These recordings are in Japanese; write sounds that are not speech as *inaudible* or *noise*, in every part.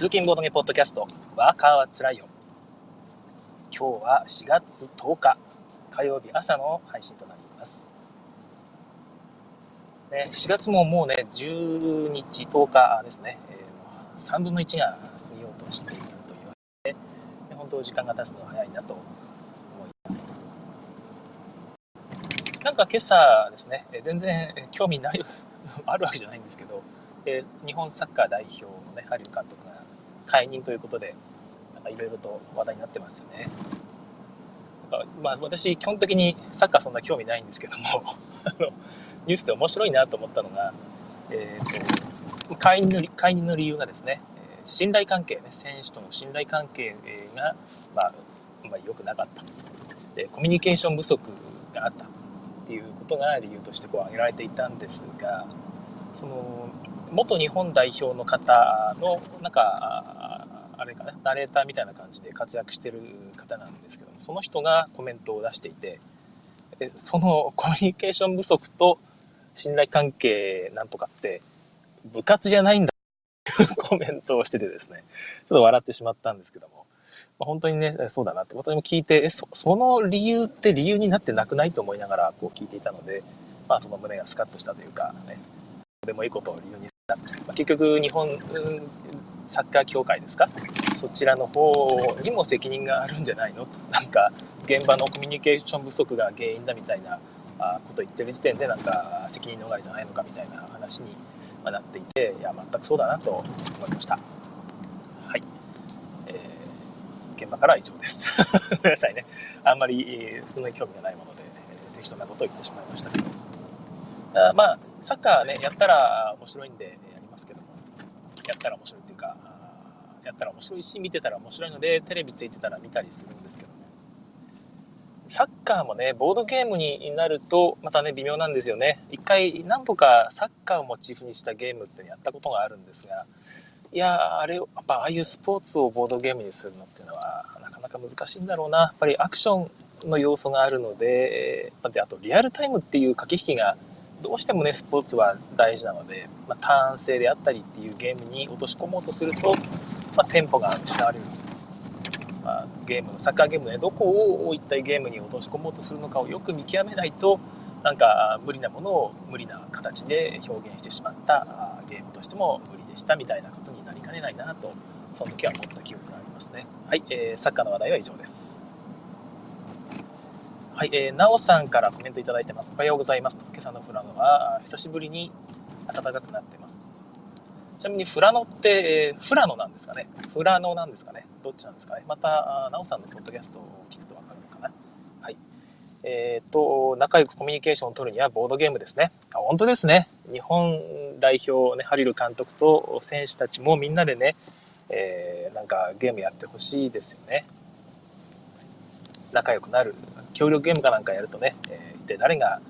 通勤ボードゲポッドキャスト、ワーカーはつらいよ。今日は4月10日、火曜日朝の配信となります。ね、4月ももうね、10日、10日ですね、えー、3分の1が過ぎようとしているというわけで、本当時間が経つのは早いなと思います。なんか今朝ですね、全然興味ない、*laughs* あるわけじゃないんですけど、えー、日本サッカー代表のね、ハリウ監督が解任ということで、なんかいろいろと話題になってますよね。なんかまあ私、基本的にサッカーそんな興味ないんですけどもニュースで面白いなと思ったのが、えーと、解任の解任の理由がですね、信頼関係ね、選手との信頼関係が、まあ、まあ、良くなかった。で、コミュニケーション不足があったっていうことが理由としてこう挙げられていたんですが、その元日本代表の方のなんかあれかなナレーターみたいな感じで活躍してる方なんですけどもその人がコメントを出していてそのコミュニケーション不足と信頼関係なんとかって部活じゃないんだというコメントをしててですねちょっと笑ってしまったんですけども、ま、本当にねそうだなって私も聞いてそその理由って理由になってなくないと思いながらこう聞いていたので、まあ、その胸がスカッとしたというかね。でもいいことを理由にまあ、結局日本サッカー協会ですか？そちらの方にも責任があるんじゃないの？なんか現場のコミュニケーション不足が原因だみたいなことを言ってる時点でなんか責任逃れじゃないのかみたいな話になっていていや全くそうだなと思いました。はい、えー、現場からは以上です。*laughs* ごめんなさいね。あんまり、そんなに興味がないもので、えー、適当なことを言ってしまいましたけど。あまあサッカーねやったら面白いんでやりますけども。やったら面白いっていうかやったら面白いし見てたら面白いのでテレビついてたら見たりするんですけどね。サッカーもねボードゲームになるとまたね微妙なんですよね。一回何度かサッカーをモチーフにしたゲームってやったことがあるんですがいやあれやっぱああいうスポーツをボードゲームにするのっていうのはなかなか難しいんだろうな。やっぱりアクションの要素があるのでであとリアルタイムっていう駆け引きがどうしてもねスポーツは大事なので、まあ、ターン制であったりっていうゲームに落とし込もうとすると、まあ、テンポが失われる、まあ、ゲームのサッカーゲームねどこを一体ゲームに落とし込もうとするのかをよく見極めないとなんか無理なものを無理な形で表現してしまったゲームとしても無理でしたみたいなことになりかねないなとその時は思った記憶がありますね。はい、えー、サッカーの話題は以上です。はい、えー、なおさんからコメントいただいてます。おはようございますと。今朝の富良野は久しぶりに暖かくなってます。ちなみに富良野って、えー、富良野なんですかね富良野なんですかねどっちなんですかねまた、なおさんのポッドキャストを聞くとわかるのかなはい。えっ、ー、と、仲良くコミュニケーションを取るにはボードゲームですね。あ本当ですね。日本代表、ね、ハリル監督と選手たちもみんなでね、えー、なんかゲームやってほしいですよね。仲良くなる協力ゲームかなんかやるとね、えー、一体誰が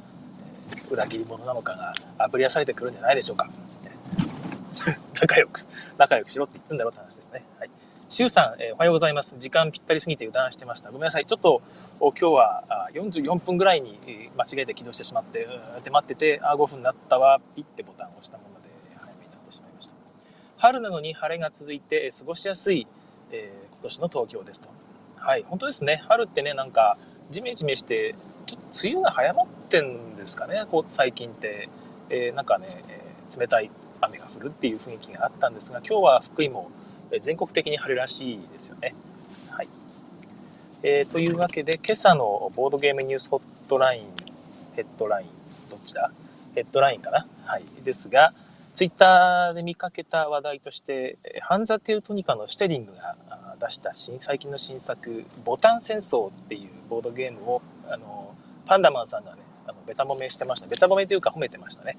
裏切り者なのかがあぶり出されてくるんじゃないでしょうか。*laughs* 仲良く、仲良くしろって言ってんだろうって話ですね。はい。シュウさん、えー、おはようございます。時間ぴったりすぎて油断してました。ごめんなさい。ちょっと今日は44分ぐらいに間違えて起動してしまって、で待ってて、あ、5分になったわ、ピッてボタンを押したもので、早めになってしまいました。春なのに晴れが続いて過ごしやすい、えー、今年の東京ですと。はい、本当ですね。春ってね、なんか、ジメジメして、ちょっと梅雨が早まってんですかね、こう最近って。えー、なんかね、冷たい雨が降るっていう雰囲気があったんですが、今日は福井も全国的に晴れらしいですよね。はい。えー、というわけで、今朝のボードゲームニュースホットライン、ヘッドライン、どっちだ？ヘッドラインかな？はい。ですが、ツイッターで見かけた話題として、ハンザ・テウトニカのシュテリングが出した新最近の新作「ボタン戦争」っていうボードゲームをあのパンダマンさんがねあのベタ褒めしてました。ベタ褒めというか褒めてましたね。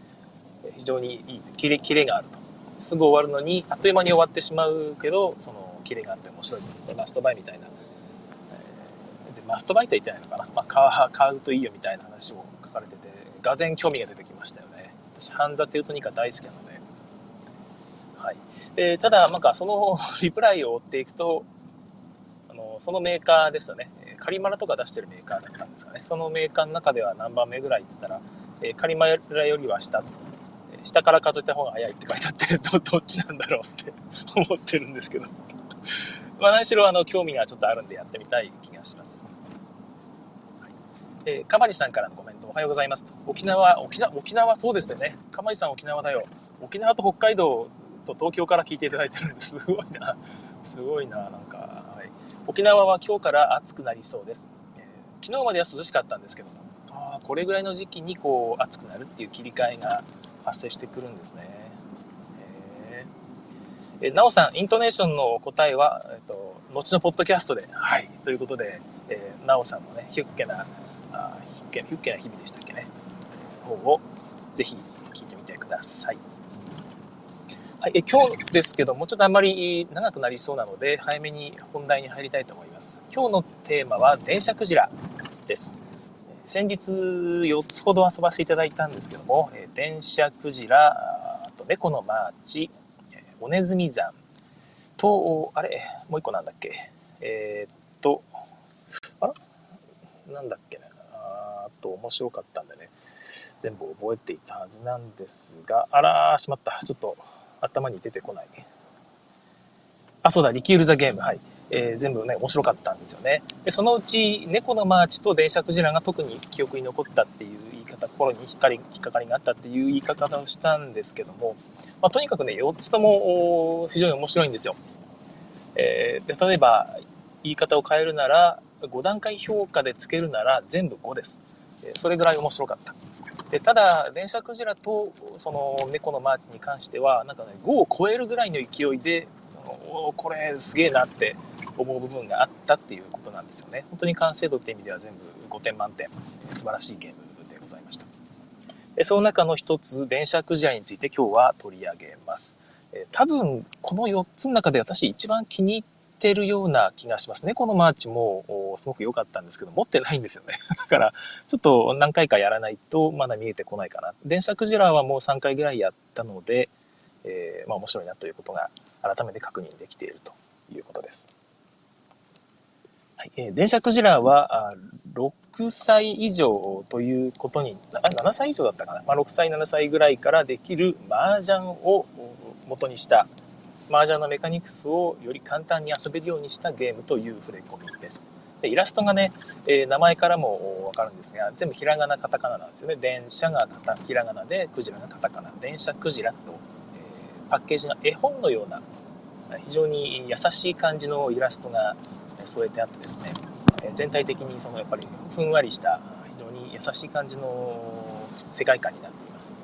非常にいいキレキレがあると。すぐ終わるのにあっという間に終わってしまうけどそのキレがあって面白いマストバイみたいな、えー、マストバイと言ってないのかな、まあ、買うといいよみたいな話を書かれててがぜ興味が出てきましたよね。私ハンザ・テウトニカ大好きなので。はいえー、ただ、なんかその *laughs* リプライを追っていくと、あのそのメーカーですよね、カリマラとか出してるメーカーだったんですかね、そのメーカーの中では何番目ぐらいって言ったら、えー、カリマラよりは下、え下から数えた方が早いって書いてあって *laughs* どどっちなんだろうって *laughs* 思ってるんですけどまあ何しろあの興味がちょっとあるんでやってみたい気がします。えー、かまりさんからのコメントおはようございますと。沖縄、沖縄、沖縄そうですよね。かまりさん沖縄だよ。沖縄と北海道と東京から聞いていただいてるんで *laughs* すごいな。すごいな、なんか。はい、沖縄は今日から暑くなりそうです。えー、昨日までは涼しかったんですけども、あこれぐらいの時期にこう暑くなるっていう切り替えが発生してくるんですね。えー、なおさん、イントネーションの答えは、えっ、ー、と、後のポッドキャストで、はい、ということで、えー、なおさんのね、ヒュッケなあヒュッケヒュッケな日々でしたっけね方をぜひ聞いてみてください。はい、え今日ですけどもちょっとあんまり長くなりそうなので早めに本題に入りたいと思います。今日のテーマは電車クジラです。先日4つほど遊ばせていただいたんですけども、電車クジラ、あと猫のマーチ、尾ネズミ山と、あれ、もう一個なんだっけ、えー、っと、あら？なんだっけな、あと面白かったんでね、全部覚えていたはずなんですが、あらー、しまった。ちょっと頭に出てこない。あ、そうだ、リキュール・ザ・ゲーム。はい。えー、全部ね、面白かったんですよね。で、そのうち、猫のマーチと電車クジラが特に記憶に残ったっていう言い方、心に光引っかかりがあったっていう言い方をしたんですけども、まあ、とにかくね、4つとも非常に面白いんですよ。えー、で例えば、言い方を変えるなら、5段階評価でつけるなら全部5です。それぐらい面白かった。でただ、電車クジラとその猫のマーチに関しては、なんかね、5を超えるぐらいの勢いで、おこれすげえなって思う部分があったっていうことなんですよね。本当に完成度っていう意味では全部5点満点。素晴らしいゲームでございました。でその中の一つ、電車クジラについて今日は取り上げます。え多分、この4つの中で私一番気に入ってるような気がしますね。このマーチもすごく良かったんですけど、持ってないんですよね。*laughs* だから、ちょっと何回かやらないとまだ見えてこないかな。電車クジラはもう3回ぐらいやったので、えー、まあ面白いなということが改めて確認できているということです。はいえー、電車クジラは6歳以上ということに、7歳以上だったかな、まあ、6歳、7歳ぐらいからできる麻雀を元にした麻雀のメカニクスをより簡単に遊べるようにしたゲームという触れ込みです。でイラストがね、えー、名前からもわかるんですが、全部ひらがな、カタカナなんですよね。電車がカタひらがなで、クジラがカタカナ。電車クジラと、えー、パッケージが絵本のような、非常に優しい感じのイラストが添えてあってですね、えー、全体的にそのやっぱりふんわりした非常に優しい感じの世界観になっています。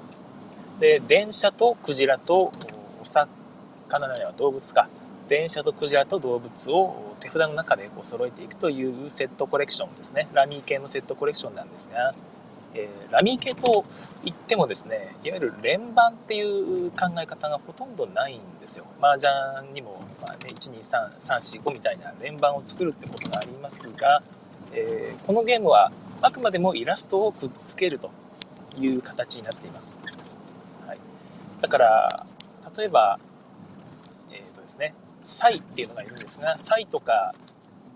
で、電車とクジラとお魚カナダは動物か電車とクジラと動物を手札の中でこう揃えていくというセットコレクションですね。ラミー系のセットコレクションなんですが、えー、ラミー系といってもですねいわゆる連番っていう考え方がほとんどないんですよ。麻雀にも、まあね、123345みたいな連番を作るってことがありますが、えー、このゲームはあくまでもイラストをくっつけるという形になっています、はい、だから例えばですね。サイっていうのがいるんですが、サイとか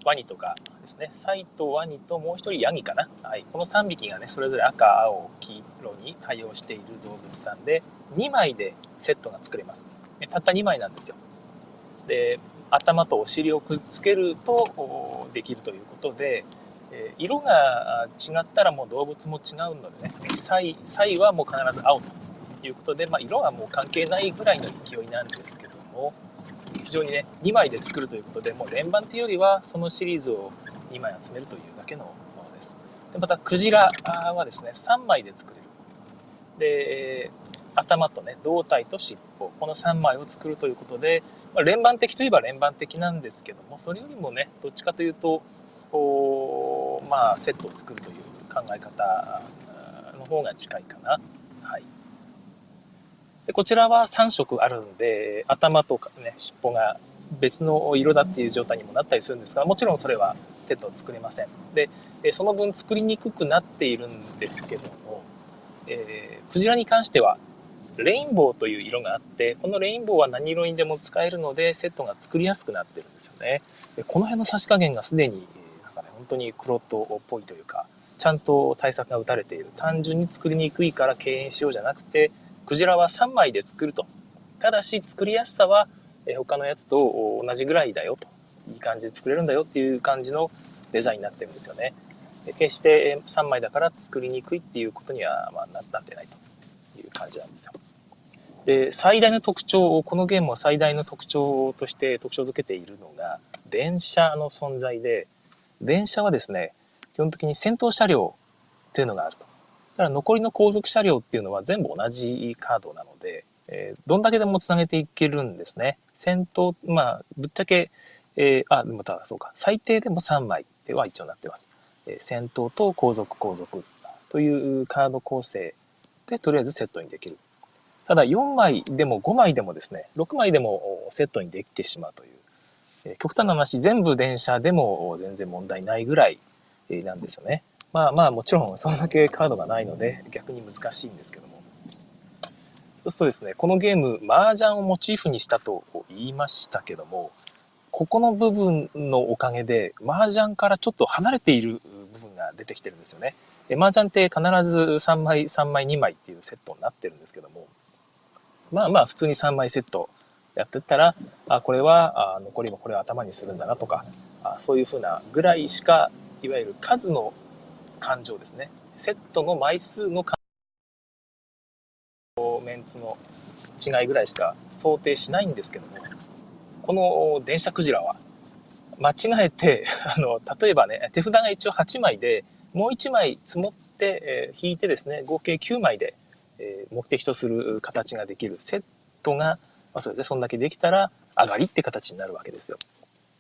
ワニとかですね。サイとワニともう一人ヤギかな。はい。この3匹がね、それぞれ赤、青、黄色に対応している動物さんで、2枚でセットが作れます。たった2枚なんですよ。で、頭とお尻をくっつけるとできるということで、え色が違ったらもう動物も違うのでね、サイサイはもう必ず青ということで、まあ、色はもう関係ないぐらいの勢いなんですけども、非常にね2枚で作るということでもう連番というよりはそのシリーズを2枚集めるというだけのものです。でまたクジラはですね3枚で作れる。で頭とね胴体と尻尾。この3枚を作るということで、まあ、連番的といえば連番的なんですけどもそれよりもねどっちかというとまあセットを作るという考え方の方が近いかな。はい。でこちらは3色あるんで、頭とかね、尻尾が別の色だっていう状態にもなったりするんですが、もちろんそれはセットを作れません。で、その分作りにくくなっているんですけども、えー、クジラに関しては、レインボーという色があって、このレインボーは何色にでも使えるので、セットが作りやすくなってるんですよね。でこの辺の差し加減がすでに、なんかね、本当に黒とっぽいというか、ちゃんと対策が打たれている。単純に作りにくいから敬遠しようじゃなくて、クジラは3枚で作ると。ただし作りやすさは他のやつと同じぐらいだよと。いい感じで作れるんだよっていう感じのデザインになってるんですよね。決して3枚だから作りにくいっていうことにはまなってないという感じなんですよ。で、最大の特徴を、このゲームは最大の特徴として特徴づけているのが、電車の存在で、電車はですね、基本的に先頭車両っていうのがあると。ただ残りの後続車両っていうのは全部同じカードなので、えー、どんだけでもつなげていけるんですね。先頭、まあ、ぶっちゃけ、えー、あ、またそうか、最低でも3枚では一応なってます。えー、先頭と後続後続というカード構成でとりあえずセットにできる。ただ4枚でも5枚でもですね、6枚でもセットにできてしまうという、え極端な話、全部電車でも全然問題ないぐらいなんですよね。まあまあもちろん *laughs* そんだけカードがないので逆に難しいんですけども。そうするとですね、このゲーム、麻雀をモチーフにしたと言いましたけども、ここの部分のおかげで、麻雀からちょっと離れている部分が出てきてるんですよね。麻雀って必ず3枚、3枚、2枚っていうセットになってるんですけども、まあまあ普通に3枚セットやってったら、あ、これは、あ残りもこれを頭にするんだなとか、あそういうふうなぐらいしか、いわゆる数の感情ですね。セットの枚数の感情、メンツの違いぐらいしか想定しないんですけども、この電車クジラは、間違えて、*laughs* あの、例えばね、手札が一応8枚で、もう1枚積もって、えー、引いてですね、合計9枚でえ目的とする形ができるセットが、まあ、そうですね、そんだけできたら上がりって形になるわけですよ。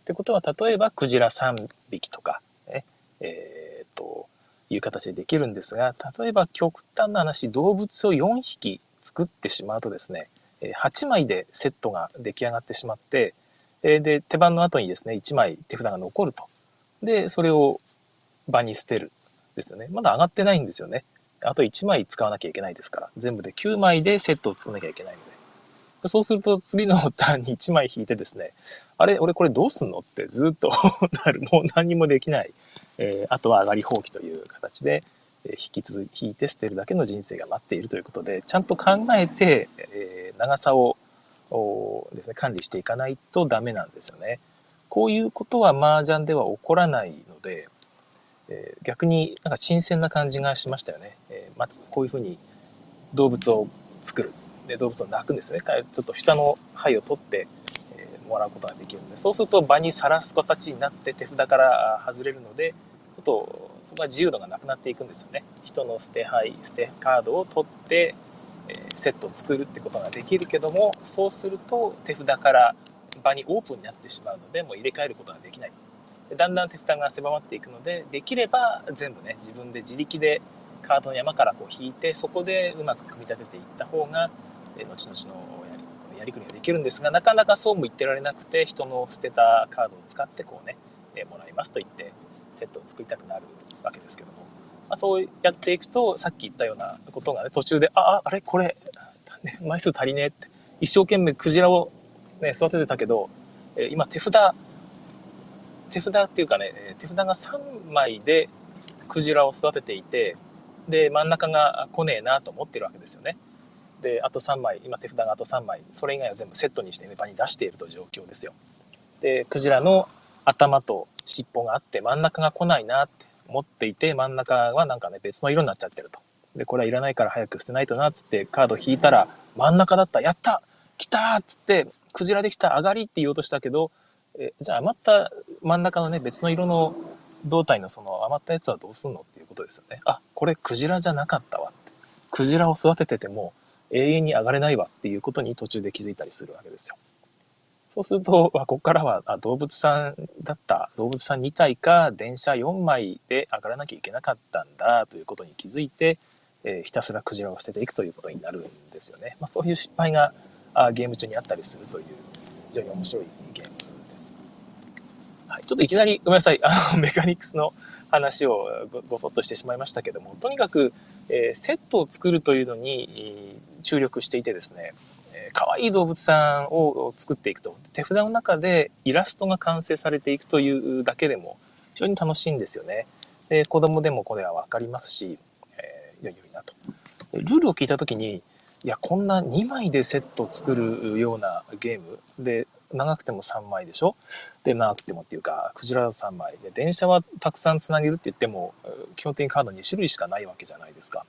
ってことは、例えばクジラ3匹とか、ね、えー、と、いう形でできるんですが、例えば極端な話、動物を4匹作ってしまうとですね、8枚でセットが出来上がってしまって、で、手番の後にですね、1枚手札が残ると。で、それを場に捨てる。ですよね。まだ上がってないんですよね。あと1枚使わなきゃいけないですから、全部で9枚でセットを作らなきゃいけないので。そうすると次のターンに1枚引いてですね、あれ、俺これどうすんのってずっと *laughs* なる。もう何もできない。えー、あとは上がり放棄という形で、え、引き続き、引いて捨てるだけの人生が待っているということで、ちゃんと考えて、えー、長さをですね、管理していかないとダメなんですよね。こういうことは麻雀では起こらないので、えー、逆になんか新鮮な感じがしましたよね。えー、まこういうふうに動物を作る。で、動物を鳴くんですね。ちょっと下の灰を取って、え、もらうことができるので、そうすると場にさらす形になって手札から外れるので、とそこは自由度がなくなっていくんですよね。人の捨て灰、捨てカードを取って、え、セットを作るってことができるけども、そうすると手札から場にオープンになってしまうので、もう入れ替えることができない。だんだん手札が狭まっていくのでできれば全部ね自分で自力でカードの山からこう引いてそこでうまく組み立てていった方が後々のやりやりくりができるんですがなかなかそうも言ってられなくて人の捨てたカードを使ってこうねもらいますと言ってセットを作りたくなるわけですけども、まあ、そうやっていくとさっき言ったようなことがね途中でああれ？これ、枚数足りねえって一生懸命クジラを、ね、育ててたけど今手札手札っていうかね、手札が3枚でクジラを育てていて、で、真ん中が来ねえなと思ってるわけですよね。で、あと3枚、今手札があと3枚、それ以外は全部セットにしてネ場に出しているという状況ですよ。で、クジラの頭と尻尾があって真ん中が来ないなって思っていて、真ん中はなんかね、別の色になっちゃってると。で、これはいらないから早く捨てないとなっつってカード引いたら真ん中だった、やった来たっつって、クジラできた上がりって言おうとしたけど、えじゃあ余った真ん中のね、別の色の胴体のその余ったやつはどうすんのっていうことですよね。あ、これクジラじゃなかったわって。クジラを育ててても永遠に上がれないわっていうことに途中で気づいたりするわけですよ。そうすると、ここからは動物さんだった、動物さん2体か電車4枚で上がらなきゃいけなかったんだということに気づいて、えー、ひたすらクジラを捨てていくということになるんですよね。まあ、そういう失敗があゲーム中にあったりするという非常に面白いゲームです。はい、ちょっといきなりごめんなさい、あの、メカニクスの話をごそっとしてしまいましたけども、とにかく、えー、セットを作るというのに注力していてですね、可愛い動物さんを作っていくと。手札の中でイラストが完成されていくというだけでも非常に楽しいんですよね。で子供でもこれはわかりますし、えー、非常に良いなと。ルールを聞いたときに、いやこんな2枚でセット作るようなゲームで長くても3枚でしょ？で長くてもっていうかクジラ3枚で電車はたくさんつなげるって言っても基本的にカード2種類しかないわけじゃないですか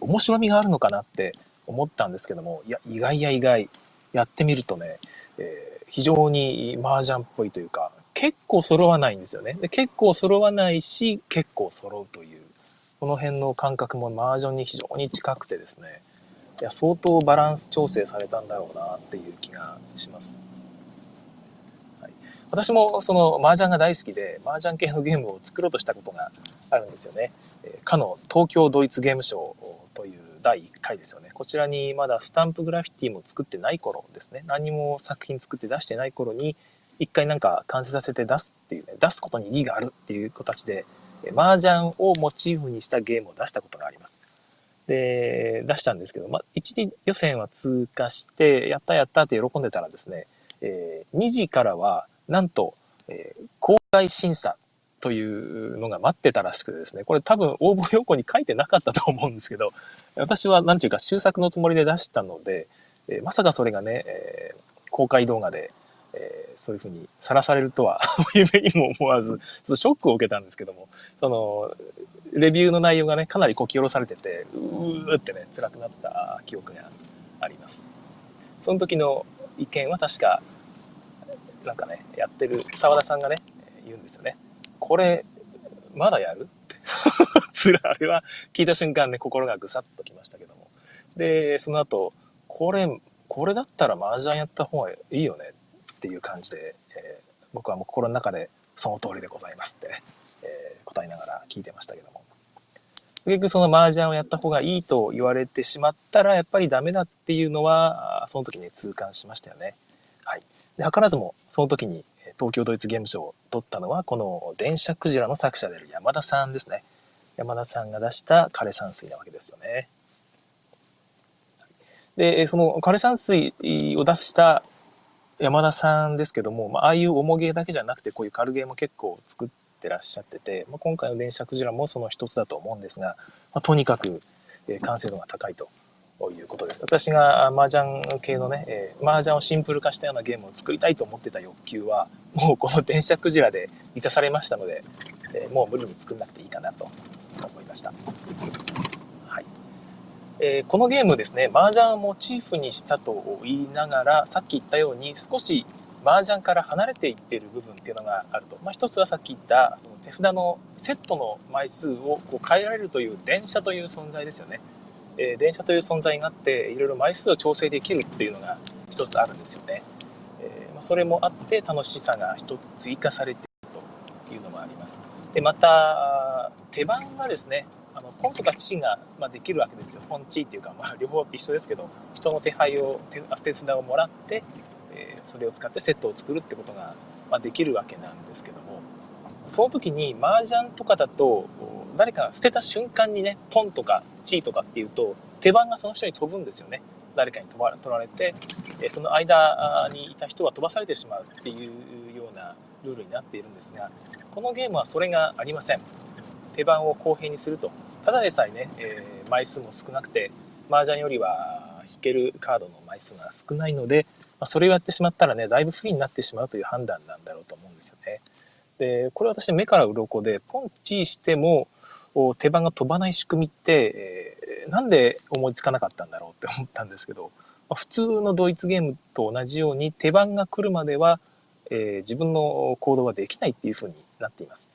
面白みがあるのかなって思ったんですけどもいや意外や意外やってみるとね、えー、非常に麻雀っぽいというか結構揃わないんですよねで結構揃わないし結構揃うというこの辺の感覚も麻雀に非常に近くてですねいや相当バランス調整されたんだろうなっていう気がします。はい、私もその麻雀が大好きで麻雀系のゲームを作ろうとしたことがあるんですよね。えかの東京ドイツゲームショー第1回ですよね。こちらにまだスタンプグラフィティも作ってない頃ですね。何も作品作って出してない頃に一回なんか完成させて出すっていうね、出すことに意義があるっていう形で、麻雀をモチーフにしたゲームを出したことがあります。で、出したんですけど、まあ、一次予選は通過して、やったやったって喜んでたらですね、えー、2時からは、なんと、えー、公開審査というのが待ってたらしくてですね、これ多分応募要項に書いてなかったと思うんですけど、私は何ていうか終作のつもりで出したので、えー、まさかそれがね、えー、公開動画で、えー、そういうふうにさらされるとは *laughs* 夢にも思わず、ちょっとショックを受けたんですけども、その、レビューの内容がね、かなりこき下ろされてて、うーってね、辛くなった記憶があります。その時の意見は確か、なんかね、やってる澤田さんがね、言うんですよね。これ、まだやる？って。つら、あれは聞いた瞬間ね、心がぐさっときましたけども。で、その後、これ、これだったら麻雀やった方がいいよねっていう感じで、えー、僕はもう心の中でその通りでございますってね、えー、答えながら聞いてましたけども。結局その麻雀をやった方がいいと言われてしまったらやっぱりダメだっていうのはその時に痛感しましたよね。はい。で、図らずもその時に東京ドイツゲーム賞を取ったのはこの電車クジラの作者である山田さんですね。山田さんが出した枯山水なわけですよね。で、その枯山水を出した山田さんですけども、まあ、あいう重げだけじゃなくてこういう軽ゲーも結構作ってらっしゃってて、まあ、今回の電車クジラもその一つだと思うんですが、まあ、とにかく、完成度が高いということです。私が麻雀系のね、えー、麻雀をシンプル化したようなゲームを作りたいと思ってた欲求は、もうこの電車クジラで満たされましたので、えー、もう無理に作んなくていいかなと思いました。はい。えー、このゲームですね、麻雀をモチーフにしたと言いながら、さっき言ったように少し麻雀から離れていっている部分っていうのがあると。まあ、一つはさっき言ったその手札のセットの枚数をこう変えられるという電車という存在ですよね。えー、電車という存在があっていろいろ枚数を調整できるっていうのが一つあるんですよね。えー、まあ、それもあって楽しさが一つ追加されているというのもあります。でまた手番がですねあのポンとかチンが、まできるわけですよ。ポンチっていうか、まあ、両方一緒ですけど人の手配を手手札をもらってえそれを使ってセットを作るってことが、まできるわけなんですけどもその時に麻雀とかだと誰かが捨てた瞬間にねポンとかチーとかっていうと手番がその人に飛ぶんですよね。誰かに取られてその間にいた人は飛ばされてしまうっていうようなルールになっているんですがこのゲームはそれがありません。手番を公平にすると。ただでさえね、えー、枚数も少なくて麻雀よりは引けるカードの枚数が少ないのでまあ、それをやってしまったらね、だいぶ不利になってしまうという判断なんだろうと思うんですよね。で、これ私目から鱗で、ポンチしても手番が飛ばない仕組みって、えー、なんで思いつかなかったんだろうって思ったんですけど、まあ、普通のドイツゲームと同じように手番が来るまでは、えー、自分の行動はできないっていうふうになっています。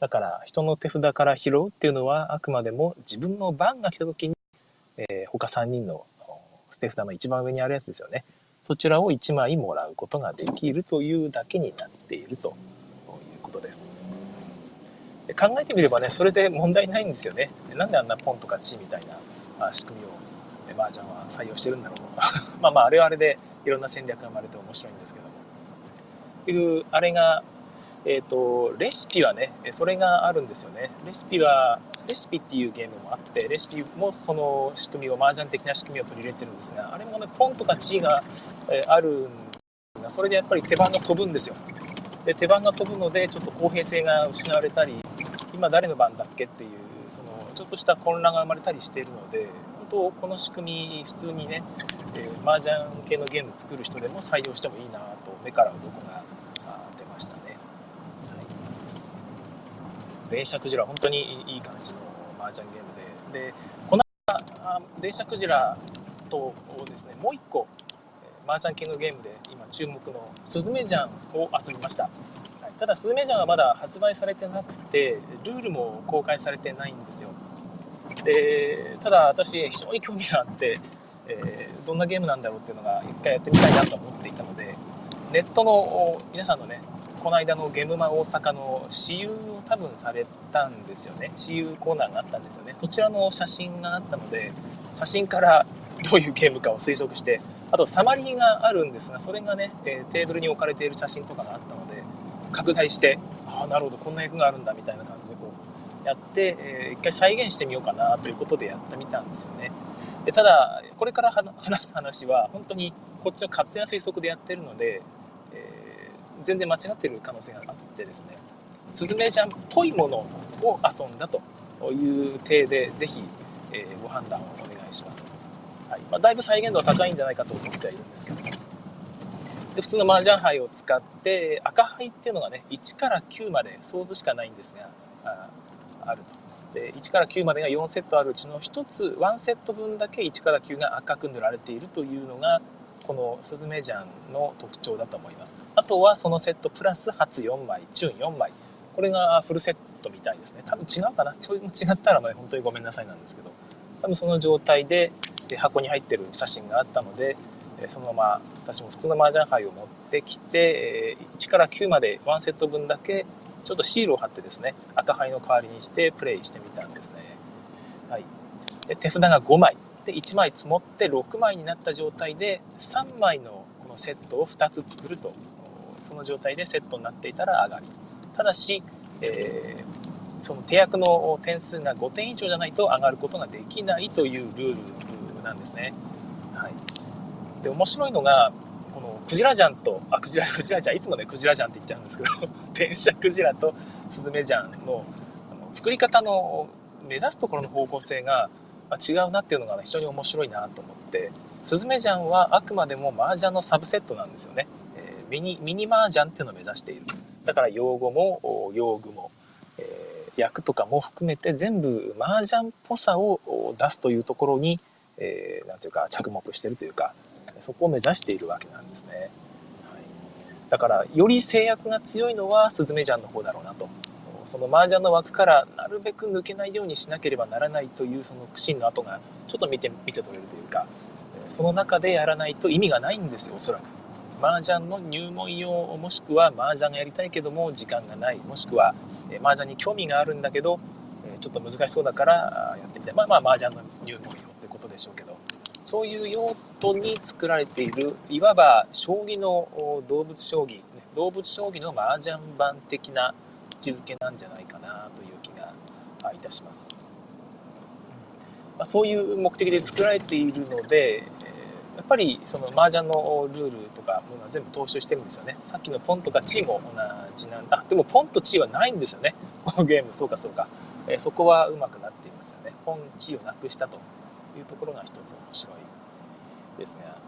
だから人の手札から拾うっていうのはあくまでも自分の番が来た時に、えー、他3人の捨て札の一番上にあるやつですよね。そちらを1枚もらうことができるというだけになっているということです。考えてみればね、それで問題ないんですよね。なんであんなポンとかチみたいな仕組みを麻雀は採用してるんだろう。*laughs* まあまあ、あれはあれでいろんな戦略が生まれて面白いんですけども。いう、あれがえっ、ー、と、レシピはね、それがあるんですよね。レシピは、レシピっていうゲームもあって、レシピもその仕組みを、麻雀的な仕組みを取り入れてるんですが、あれもね、ポンとかチーが、えあるんですが、それでやっぱり手番が飛ぶんですよ。で、手番が飛ぶので、ちょっと公平性が失われたり、今誰の番だっけっていうそのちょっとした混乱が生まれたりしているので本当この仕組み普通にね、えー、麻雀系のゲーム作る人でも採用してもいいなと目から鱗が出ましたね、はい、電車クジラ本当にいい感じの麻雀ゲームで。でこの電車クジラとですねもう一個麻雀系のゲームで今注目のスズメジャンを遊びました。ただスズメジャンはまだ発売されてなくてルールも公開されてないんですよ。でただ私非常に興味があって、えー、どんなゲームなんだろうっていうのが一回やってみたいなと思っていたのでネットの皆さんのねこの間のゲームマ大阪の私有を多分されたんですよね。私有コーナーがあったんですよね。そちらの写真があったので写真からどういうゲームかを推測してあとサマリーがあるんですがそれがね、えテーブルに置かれている写真とかがあったので拡大してああなるほどこんな役があるんだみたいな感じでこうやって、えー、一回再現してみようかなということでやってみたんですよね。でただこれから話す話は本当にこっちの勝手な推測でやってるので、えー、全然間違ってる可能性があってですね。スズメジャンっぽいものを遊んだという体でぜひ、えー、ご判断をお願いします、はい。まあ、だいぶ再現度は高いんじゃないかと思ってはいるんですけども。で普通の麻雀牌を使って赤牌っていうのがね1から9まで想図しかないんですがああるで1から9までが4セットあるうちの1つ1セット分だけ1から9が赤く塗られているというのがこのスズメジャンの特徴だと思います。あとはそのセットプラス初4枚チューン4枚。これがフルセットみたいですね。多分違うかな。それも違ったら、ね、本当にごめんなさいなんですけど。多分その状態で箱に入ってる写真があったのでそのまま私も普通の麻雀牌を持ってきて1から9まで1セット分だけちょっとシールを貼ってですね赤牌の代わりにしてプレイしてみたんですね、はい、で手札が5枚。で1枚積もって6枚になった状態で3枚のこのセットを2つ作ると。その状態でセットになっていたら上がり。ただし、えー、その手役の点数が5点以上じゃないと上がることができないというルールなんですね、はい、で面白いのがこのクジラジャンとあクジラクジラジャンいつもねクジラジャンって言っちゃうんですけど *laughs* 電車クジラとスズメジャンのあの作り方の目指すところの方向性がま違うなっていうのが、ね、非常に面白いなと思ってスズメジャンはあくまでも麻雀のサブセットなんですよね、えー、ミニミニ麻雀っていうのを目指している。だから用語も用具も、えー、役とかも含めて全部麻雀っぽさを出すというところに、えー、なんていうか着目してるというかそこを目指しているわけなんですね。はい、だからより制約が強いのはスズメジャンの方だろうなと。その麻雀の枠からなるべく抜けないようにしなければならないというその苦心の跡がちょっと見て見て取れるというかその中でやらないと意味がないんですよおそらく。麻雀の入門用もしくは麻雀がやりたいけども時間がないもしくは麻雀に興味があるんだけどちょっと難しそうだからやってみたいまあまあ麻雀の入門用ってことでしょうけどそういう用途に作られているいわば将棋の動物将棋動物将棋の麻雀版的な位置づけなんじゃないかなという気がいたします。まあ、そういう目的で作られているのでやっぱりその麻雀のルールとかものは全部踏襲してるんですよね。さっきのポンとかチーも同じなんだ。でもポンとチーはないんですよね。*laughs* このゲーム、そうかそうか。えー、そこはうまくなっていますよね。ポンチーをなくしたというところが一つ面白いですが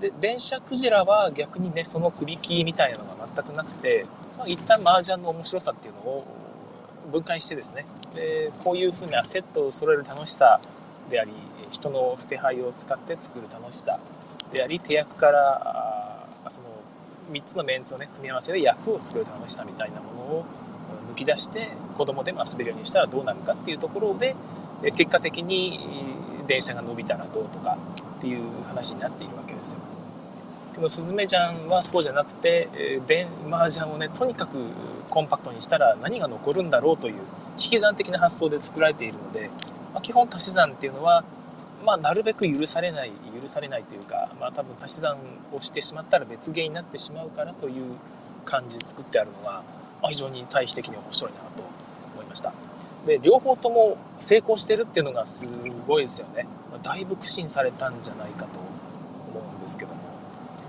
で電車クジラは逆にねその首切りみたいなのが全くなくて、まあ、一旦麻雀の面白さっていうのを分解してですね。でこういうふうなセットを揃える楽しさであり人の捨て牌を使って作る楽しさであり手役からその3つのメンツをね組み合わせで役を作る楽しさみたいなものを抜き出して子供でも遊べるようにしたらどうなるかっていうところで結果的に電車が伸びたらどうとかっていう話になっているわけですよ。でもスズメジャンはそうじゃなくて電麻雀をねとにかくコンパクトにしたら何が残るんだろうという引き算的な発想で作られているので、まあ、基本足し算っていうのは、まあ、なるべく許されない許されないというか、まあ、多分足し算をしてしまったら別ゲーになってしまうからという感じで作ってあるのが、まあ、非常に対比的に面白いなと思いました。で両方とも成功してるっていうのがすごいですよね。だいぶ苦心されたんじゃないかと思うんですけども。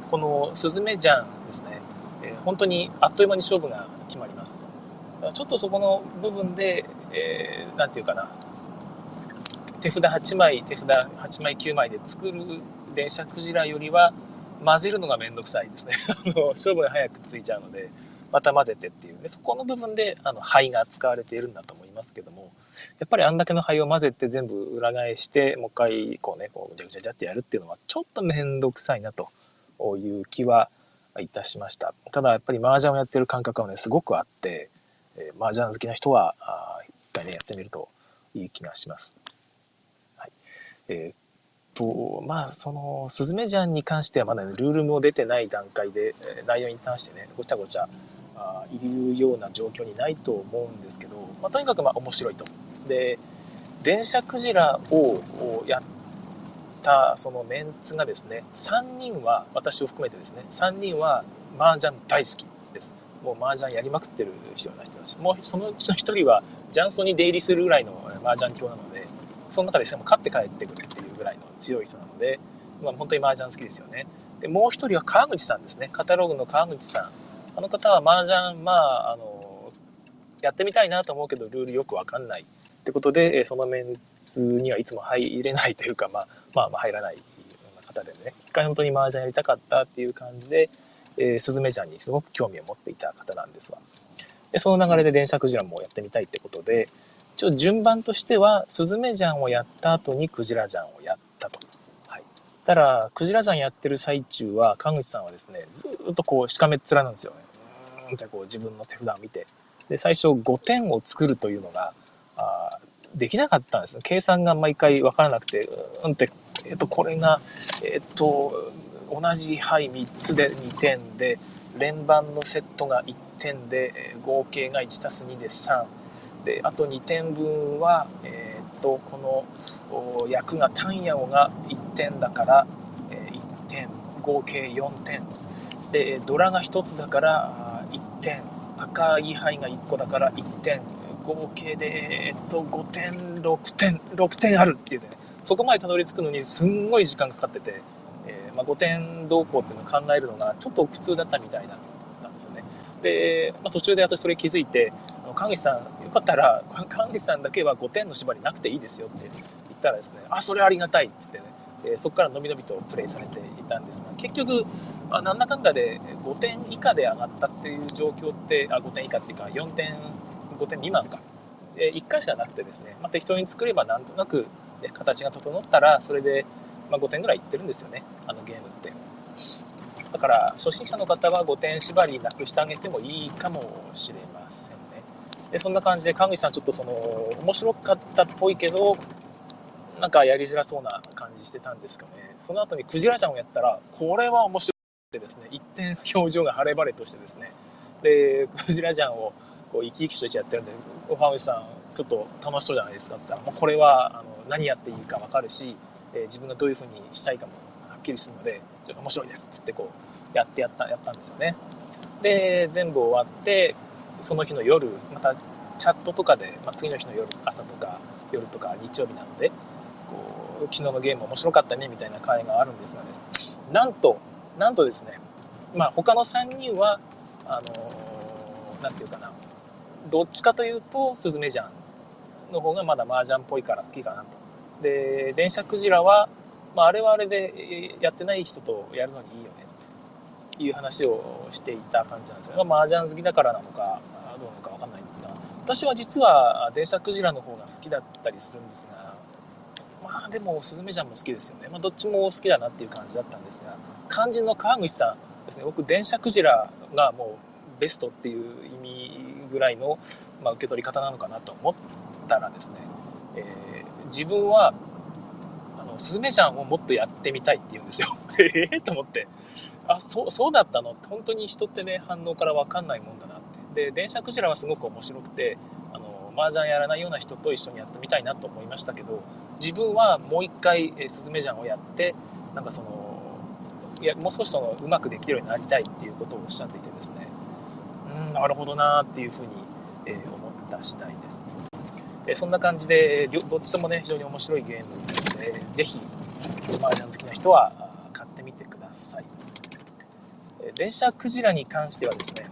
このスズメジャンですね、えー、本当にあっという間に勝負が決まります。ちょっとそこの部分でえー、て言うかな。手札8枚手札8枚9枚で作る電車クジラよりは混ぜるのがめんどくさいですね。*laughs* あの勝負が早くついちゃうので。また混ぜてっていうでそこの部分であの灰が使われているんだと思いますけどもやっぱりあんだけの灰を混ぜて全部裏返してもう一回こうねこうぐちゃぐちゃぐちゃってやるっていうのはちょっとめんどくさいなという気はいたしましたただやっぱり麻雀をやってる感覚はねすごくあって、えー、麻雀好きな人はあ一回ねやってみるといい気がします。はいえーとまあそのスズメジャンに関してはまだ、ね、ルールも出てない段階で、え内容に関してねごちゃごちゃあいるような状況にないと思うんですけど、まあ、とにかくまあ面白いと。で電車クジラをやったそのメンツがですね3人は私を含めてですね3人は麻雀大好きです。もう麻雀やりまくってる人な人だしもうそのうちの1人は雀荘に出入りするぐらいの麻雀教なのでその中でしかも勝って帰ってくるっていうぐらいの強い人なので、まあ、本当に麻雀好きですよね。でもう1人は川口さんですね。カタログの川口さん。あの方は麻雀まああのやってみたいなと思うけどルールよくわかんないってことでそのメンツにはいつも入れないというか、まあ、まあまあ入らないような方でね一回本当に麻雀やりたかったっていう感じで、えー、スズメちゃんにすごく興味を持っていた方なんですわ。でその流れで電車クジラもやってみたいってことで一応順番としてはスズメジャンをやった後にクジラジャンをやったと。はい、ただクジラジャンやってる最中は川口さんはですねずっとこうしかめっ面なんですよね。うんってこう自分の手札を見てで最初5点を作るというのがあできなかったんですね。計算が毎回分からなくて、うんって、えっと、これが、えっと、同じ牌3つで2点で、連番のセットが1点で、合計が 1+2 で3。で、あと2点分は、えっと、この役が単ヤオが1点だから、え1点、合計4点。で、ドラが1つだから点。赤い牌が1個だから1点。合計で、えっと、5点、6点、6点あるっていうね、そこまでたどり着くのにすんごい時間かかってて、えー、まあ、5点動向っていうのを考えるのがちょっと苦痛だったみたいなんですよね。で、まあ、途中で私それ気づいて、川口さん、よかったら、*laughs* 川口さんだけは5点の縛りなくていいですよって言ったらですね、あ、それありがたいっつってね、え、そこからのびのびとプレイされていたんですが結局、まあ、なんだかんだで5点以下で上がったっていう状況ってあ5点以下っていうか4点5点未満か、え1回しかなくてですね、まあ、適当に作ればなんとなく、形が整ったらそれで、ま5点ぐらいいってるんですよねあのゲームって。だから初心者の方は5点縛りなくしてあげてもいいかもしれませんね。でそんな感じで川口さんちょっとその面白かったっぽいけどなんかやりづらそうな感じしてたんですかねその後にクジラちゃんをやったらこれは面白くてですね一点表情が晴れ晴れとしてですねでクジラちゃんをこう生き生きとしてやってるんで「川口さんちょっと楽しそうじゃないですか」っつったらもうこれはあの何やっていいか分かるし、え、自分がどういうふうにしたいかもはっきりするのでちょっと面白いですっつってこうやってやったやったんですよね。で全部終わってその日の夜またチャットとかで、まあ、次の日の夜朝とか夜とか日曜日なので昨日のゲーム面白かったねみたいな会があるんですがね。なんとなんとですねまあ他の3人はあの何て言うかな。どっちかというとスズメジャンの方がまだ麻雀っぽいから好きかなと。で電車クジラは、まあ、あれはあれでやってない人とやるのにいいよね。っていう話をしていた感じなんですよ、まあ、麻雀好きだからなのかどうなのか分かんないんですが私は実は電車クジラの方が好きだったりするんですがまあでもスズメジャンも好きですよね、まあ、どっちも好きだなっていう感じだったんですが肝心の川口さんですね。僕電車クジラがもうベストっていう意味ぐらいの、まあ、受け取り方なのかなと思ったらですね、えー、自分はあのスズメジャンをもっとやってみたいって言うんですよ。*laughs* ええと思って。あそうそうだったの？本当に人ってね反応から分かんないもんだなって。で電車クジラはすごく面白くてあの麻雀やらないような人と一緒にやってみたいなと思いましたけど自分はもう一回、え、スズメジャンをやってなんかそのいやもう少しそのうまくできるようになりたいっていうことをおっしゃっていてですね。うんなるほどなっていうふうに、えー、思った次第です、えー、そんな感じでどっちともね非常に面白いゲームなのでぜひマージャン好きな人は買ってみてください、電車クジラに関してはですね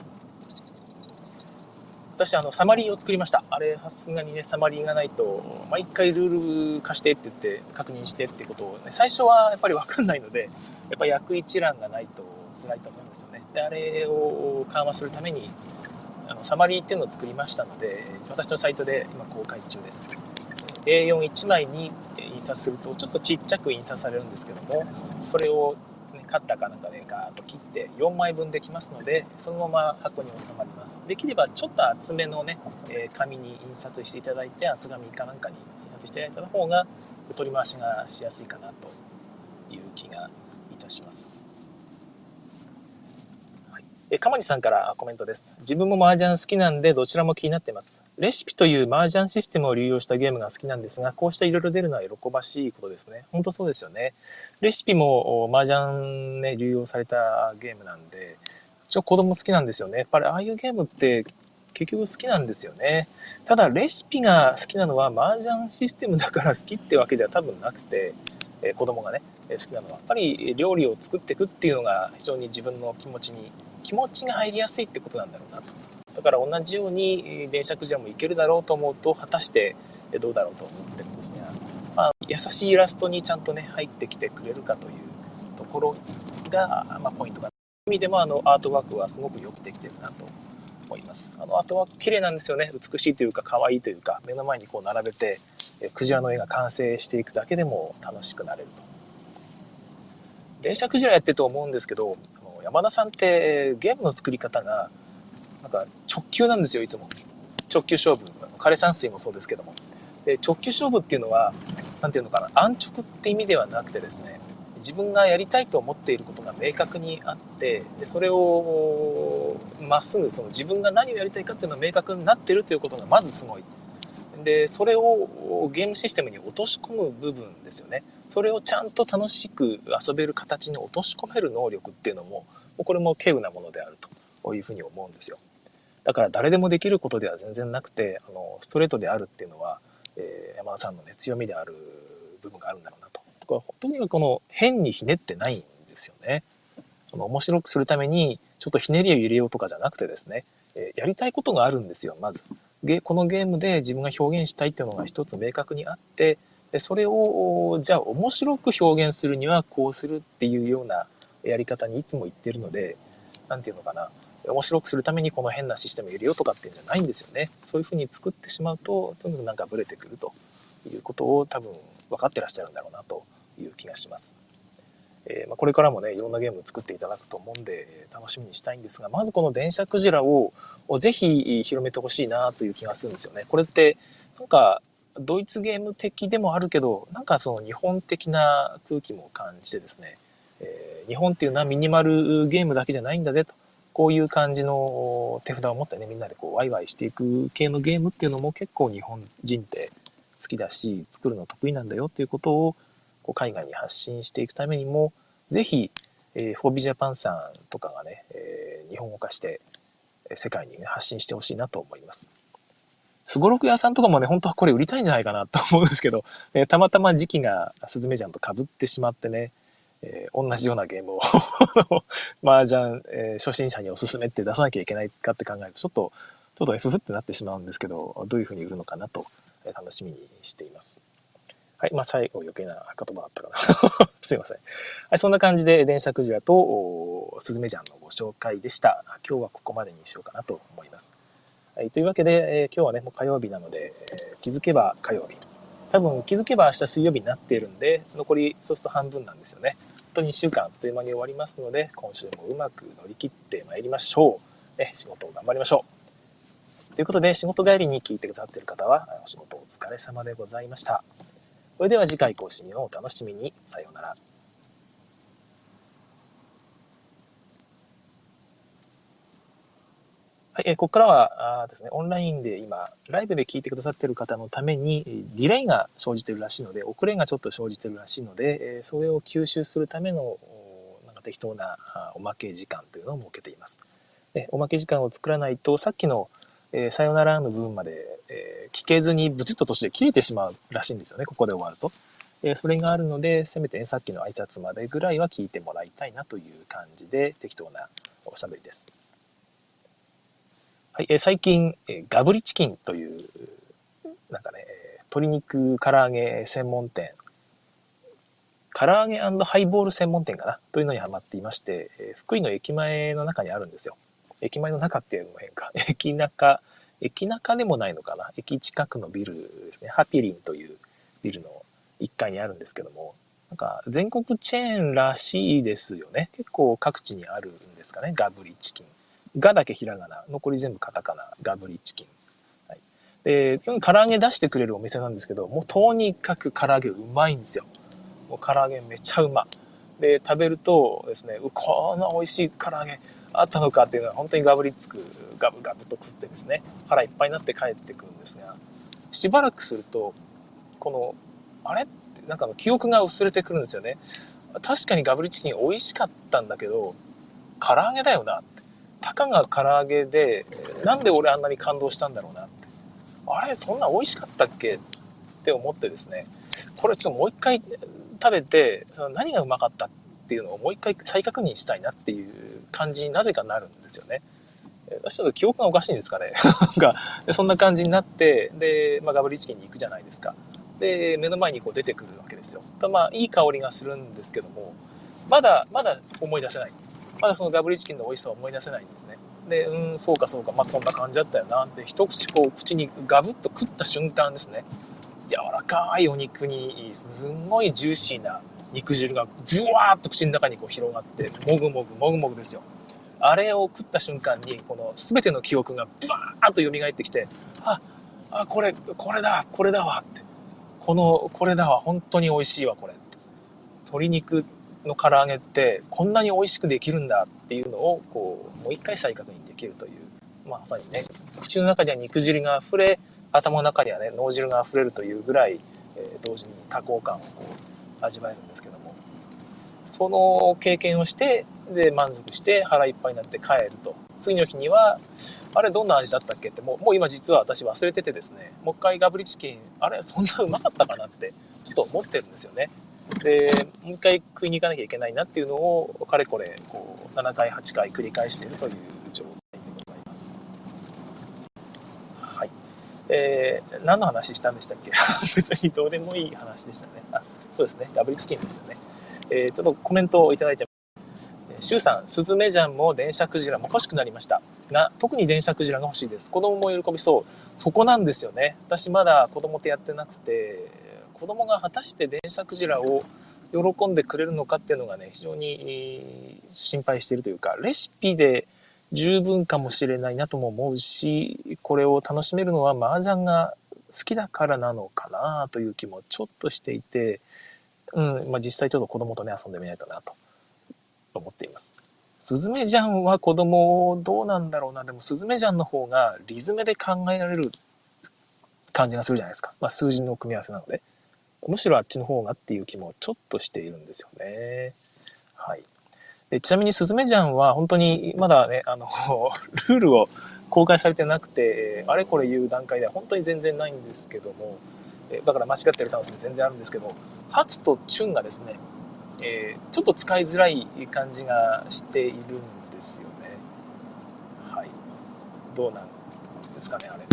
私あのサマリーを作りました。あれさすがにねサマリーがないと毎回ルール化してって言って確認してってことをね最初はやっぱり分かんないのでやっぱ役一覧がないと辛いと思うんですよね。であれを緩和するためにあのサマリーっていうのを作りましたので私のサイトで今公開中です。A41 枚に印刷するとちょっとちっちゃく印刷されるんですけどもそれをカッターかなんかでガーッと切って4枚分できますのでそのまま箱に収まります。できればちょっと厚めのね、え紙に印刷していただいて厚紙かなんかに印刷していただいた方が取り回しがしやすいかなという気がいたします。えかまりさんからコメントです。自分も麻雀好きなんでどちらも気になっています。レシピという麻雀システムを利用したゲームが好きなんですが、こうしたいろいろ出るのは喜ばしいことですね。本当そうですよね。レシピも麻雀ね、流用されたゲームなんで、ちょ子供好きなんですよね。やっぱりああいうゲームって結局好きなんですよね。ただレシピが好きなのは麻雀システムだから好きってわけでは多分なくて、え子供がね、好きなのはやっぱり料理を作っていくっていうのが非常に自分の気持ちに気持ちが入りやすいってことなんだろうなと。だから同じように電車くじらもいけるだろうと思うと、果たしてどうだろうと思ってるんですが、まあ、優しいイラストにちゃんとね、入ってきてくれるかというところが、まあ、ポイントかな。意味でもあのアートワークはすごくよくできてるなと思います。あのアートワーク綺麗なんですよね。美しいというか可愛いというか、目の前にこう並べて、クジラの絵が完成していくだけでも楽しくなれると。電車クジラやってると思うんですけど、山田さんってゲームの作り方がなんか直球なんですよいつも。直球勝負。枯山水もそうですけども。で直球勝負っていうのは何ていうのかな安直って意味ではなくてですね自分がやりたいと思っていることが明確にあってでそれをまっすぐその自分が何をやりたいかっていうのが明確になってるということがまずすごい。でそれをゲームシステムに落とし込む部分ですよね。それをちゃんと楽しく遊べる形に落とし込める能力っていうのもこれも稀有なものであるというふうに思うんですよ。だから誰でもできることでは全然なくてあのストレートであるっていうのは、えー、山田さんのね強みである部分があるんだろうなと。ととにかくこの変にひねってないんですよね。その面白くするためにちょっとひねりを入れようとかじゃなくてですね、えー、やりたいことがあるんですよまず。このゲームで自分が表現したいっていうのが一つ明確にあってそれをじゃあ面白く表現するにはこうするっていうようなやり方にいつも言ってるので何て言うのかな面白くするためにこの変なシステム入れよとかっていうんじゃないんですよねそういうふうに作ってしまうととにかくなんかブレてくるということを多分分かってらっしゃるんだろうなという気がします。えー、ま、これからもねいろんなゲーム作っていただくと思うんで楽しみにしたいんですがまずこの電車クジラをぜひ広めてほしいなという気がするんですよね。これってなんかドイツゲーム的でもあるけどなんかその日本的な空気も感じてですね、えー、日本っていうのはミニマルゲームだけじゃないんだぜとこういう感じの手札を持ってねみんなでこうワイワイしていく系のゲームっていうのも結構日本人って好きだし作るの得意なんだよっていうことをこう海外に発信していくためにも、ぜひ、えー、フォービジャパンさんとかがね、えー、日本語化して、世界に、ね、発信してほしいなと思います。すごろく屋さんとかもね、本当はこれ売りたいんじゃないかなと思うんですけど、えー、たまたま時期がスズメジャンと被ってしまってね、えー、同じようなゲームを *laughs* 麻雀、えー、初心者におすすめって出さなきゃいけないかって考えると、ちょっと、ちょっと FF ってなってしまうんですけど、どういうふうに売るのかなと、え楽しみにしています。はい。まあ、最後余計な言葉だったかな。*laughs* すいません。はい。そんな感じで、電車クジラと、スズメジャンのご紹介でした。今日はここまでにしようかなと思います。はい。というわけで、えー、今日はね、もう火曜日なので、えー、気づけば火曜日。多分気づけば明日水曜日になっているんで、残りそうすると半分なんですよね。本当に1週間あっという間に終わりますので、今週もうまく乗り切ってまいりましょう。ね、仕事を頑張りましょう。ということで、仕事帰りに聞いてくださっている方は、お仕事お疲れ様でございました。それでは次回更新をお楽しみに。さようなら。はい、えここからはあですね、オンラインで今、ライブで聞いてくださってる方のために、ディレイが生じてるらしいので、遅れがちょっと生じてるらしいので、えそれを吸収するための、なんか適当なおまけ時間というのを設けています。でおまけ時間を作らないと、さっきの、えー、さよならの部分まで、えー、聞けずにブチッと途中で切れてしまうらしいんですよね、ここで終わると。えー、それがあるので、せめて、ね、さっきの挨拶までぐらいは聞いてもらいたいなという感じで適当なおしゃべりです。はい、え最近、えガブリチキンという、なんかね、鶏肉唐揚げ専門店、唐揚げハイボール専門店かな？というのにハマっていまして、え福井の駅前の中にあるんですよ。駅前の中っていうのも変か。*laughs* 駅中、駅中でもないのかな？駅近くのビルですね。ハピリンというビルの1階にあるんですけども、なんか全国チェーンらしいですよね。結構各地にあるんですかね？ガブリチキン。ガだけひらがな。残り全部カタカナ。ガブリチキン。はい、で、基本唐揚げ出してくれるお店なんですけど、もうとにかく唐揚げうまいんですよ。もう唐揚げめちゃうま。で、食べるとですね、こんな美味しい唐揚げあったのかっていうのは本当にガブりつく、ガブガブと食ってですね、腹いっぱいになって帰ってくるんですが、しばらくすると、この、あれ？ってなんかの記憶が薄れてくるんですよね。確かにガブリチキン美味しかったんだけど、唐揚げだよなっ。たかが唐揚げで、なんで俺あんなに感動したんだろうなって。あれ、そんな美味しかったっけ？って思ってですね、これちょっともう一回食べて、その何がうまかったっていうのをもう一回再確認したいなっていう感じになぜかなるんですよね。ちょっと記憶がおかしいんですかね。*laughs* なんか、そんな感じになって、で、まあ、ガブリチキンに行くじゃないですか。で、目の前にこう出てくるわけですよ。まあ、いい香りがするんですけども、まだ、まだ思い出せない。まだそのガブリチキンの美味しさを思い出せないんですね。で、うん、そうかそうか、まあ、こんな感じだったよな。で、一口こう、口にガブッと食った瞬間ですね。柔らかいお肉に、すんごいジューシーな肉汁がブワーッと口の中にこう広がって、もぐもぐもぐもぐですよ。あれを食った瞬間に、この全ての記憶がブワーッと蘇ってきて、あ、あ、これ、これだ、これだわって。この、これだわ、本当に美味しいわ、これ。鶏肉の唐揚げってこんなに美味しくできるんだっていうのを、こう、もう一回再確認できるという。まさにね、口の中には肉汁が溢れ、頭の中にはね、脳汁が溢れるというぐらい、えー、同時に多幸感をこう味わえるんですけども、その経験をして、で、満足して腹いっぱいになって帰ると。次の日には、あれどんな味だったっけって、もうもう今実は私忘れててですね、もう一回ガブリチキン、あれそんなうまかったかなって、ちょっと思ってるんですよね。で、もう一回食いに行かなきゃいけないなっていうのを、かれこれ、こう、7回、8回繰り返しているという状態でございます。はい。えー、何の話したんでしたっけ？*laughs* 別にどうでもいい話でしたね。あ、そうですね。ガブリチキンですよね。えー、ちょっとコメントをいただいてシュウさん、スズメジャンも電車クジラも欲しくなりました。が、特に電車クジラが欲しいです。子供も喜びそう。そこなんですよね。私まだ子供とやってなくて、子供が果たして電車クジラを喜んでくれるのかっていうのがね、非常に心配しているというか、レシピで十分かもしれないなとも思うし、これを楽しめるのは麻雀が好きだからなのかなという気もちょっとしていて、うん、まあ、実際ちょっと子供とね、遊んでみないかなと思っています。スズメジャンは子供どうなんだろうな。でもスズメジャンの方がリズムで考えられる感じがするじゃないですか。まあ、数字の組み合わせなので。むしろあっちの方がっていう気もちょっとしているんですよね。はい。でちなみにスズメジャンは本当にまだね、あの、*laughs* ルールを公開されてなくて、あれこれ言う段階では本当に全然ないんですけども、だから間違ってる可能性も全然あるんですけど、ハツとチュンがですね、えー、ちょっと使いづらい感じがしているんですよね。はい。どうなんですかね、あれ。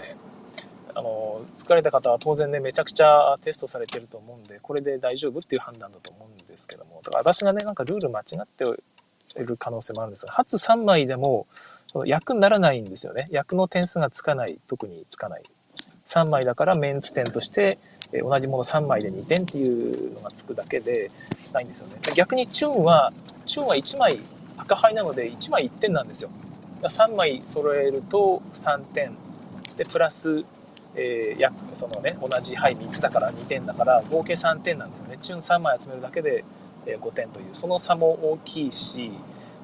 あの、疲れた方は当然ね、めちゃくちゃテストされてると思うんで、これで大丈夫っていう判断だと思うんですけども、だから私がね、なんかルール間違っている可能性もあるんですが、初3枚でも、役にならないんですよね。役の点数がつかない、特につかない。3枚だからメンツ点として、同じもの3枚で2点っていうのがつくだけでないんですよね。逆にチューンは、チューンは1枚赤牌なので1枚1点なんですよ。3枚揃えると3点。で、プラス、えー、約、そのね、同じ牌3つだから2点だから合計3点なんですよね。チュン3枚集めるだけで5点という、その差も大きいし、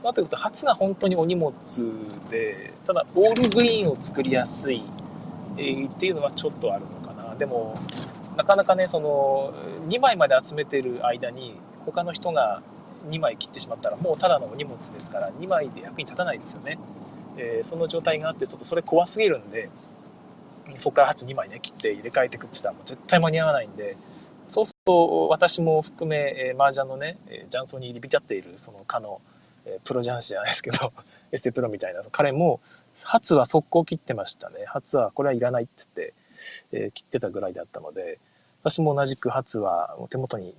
あということ、初が本当にお荷物で、ただ、オールグリーンを作りやすい、えー、っていうのはちょっとあるのかな。でも、なかなかねその2枚まで集めてる間に他の人が2枚切ってしまったらもうただのお荷物ですから2枚で役に立たないですよね、えー、その状態があってちょっとそれ怖すぎるんでそこから8 2枚ね切って入れ替えてくって言ったらもう絶対間に合わないんでそうすると私も含め、えー、麻雀のねえ雀荘に入り浸っているそのかの、えー、プロ雀士じゃないですけど *laughs* エステプロみたいな彼も初は速攻切ってましたね。初はこれはいらないっつって、えー、切ってたぐらいだったので私も同じく初は手元に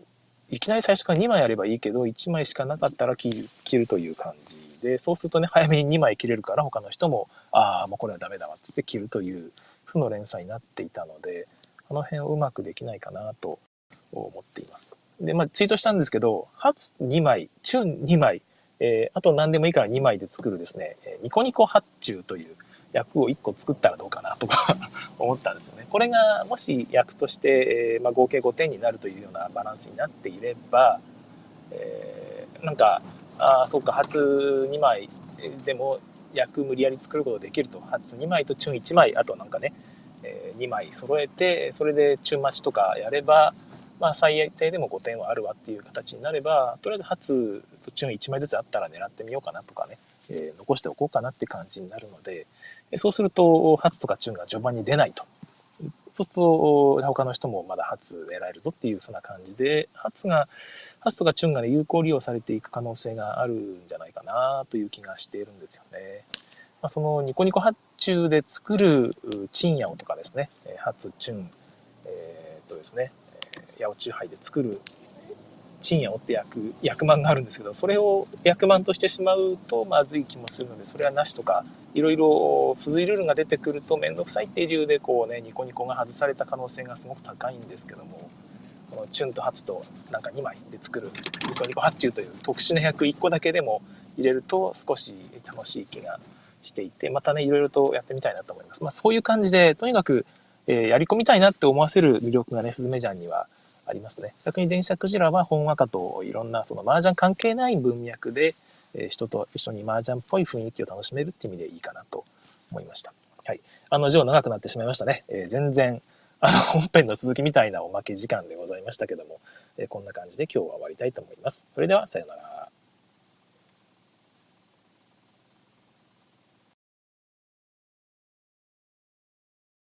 いきなり最初から2枚あればいいけど1枚しかなかったら切る切るという感じでそうするとね早めに2枚切れるから他の人もああもうこれはダメだわっつって切るという負の連鎖になっていたのでこの辺をうまくできないかなと思っています。で、まあ、ツイートしたんですけど、初2枚、チュン2枚、えー、あと何でもいいから2枚で作るですね、ニコニコ発注という役を1個作ったらどうかなとか *laughs* 思ったんですよね。これがもし役として、えー、まあ、合計5点になるというようなバランスになっていれば、えー、なんか、ああ、そっか、初2枚でも役無理やり作ることができると。初2枚とチュン1枚、あとなんかね、えー、2枚揃えて、それでチュン待ちとかやれば、まあ、最低でも5点はあるわっていう形になればとりあえず初とチュン1枚ずつあったら狙ってみようかなとかね、えー、残しておこうかなって感じになるのでそうすると初とかチュンが序盤に出ないとそうすると他の人もまだ初狙えるぞっていうそんな感じで初が初とかチュンがね有効利用されていく可能性があるんじゃないかなという気がしているんですよね。まあ、そのニコニコ発注で作るチンヤオとかですね初チュンえー、っとですねヤオチューハイで作るチンヤオって役役満があるんですけどそれを役満としてしまうとまずい気もするのでそれはなしとかいろいろ付随ルールが出てくると面倒くさいっていう理由でこうねニコニコが外された可能性がすごく高いんですけどもこのチュンとハツとなんか2枚で作るニコニコ発注という特殊な役1個だけでも入れると少し楽しい気がしていてまたねいろいろとやってみたいなと思います。まあ、そういう感じでとにかく、え、やり込みたいなって思わせる魅力がねスズメジャンにはありますね。逆に電車クジラは本和歌といろんなその麻雀関係ない文脈で、え人と一緒に麻雀っぽい雰囲気を楽しめるって意味でいいかなと思いました。はい。あの、字を長くなってしまいましたね。えー、全然、あの、本編の続きみたいなおまけ時間でございましたけども、えー、こんな感じで今日は終わりたいと思います。それでは、さようなら。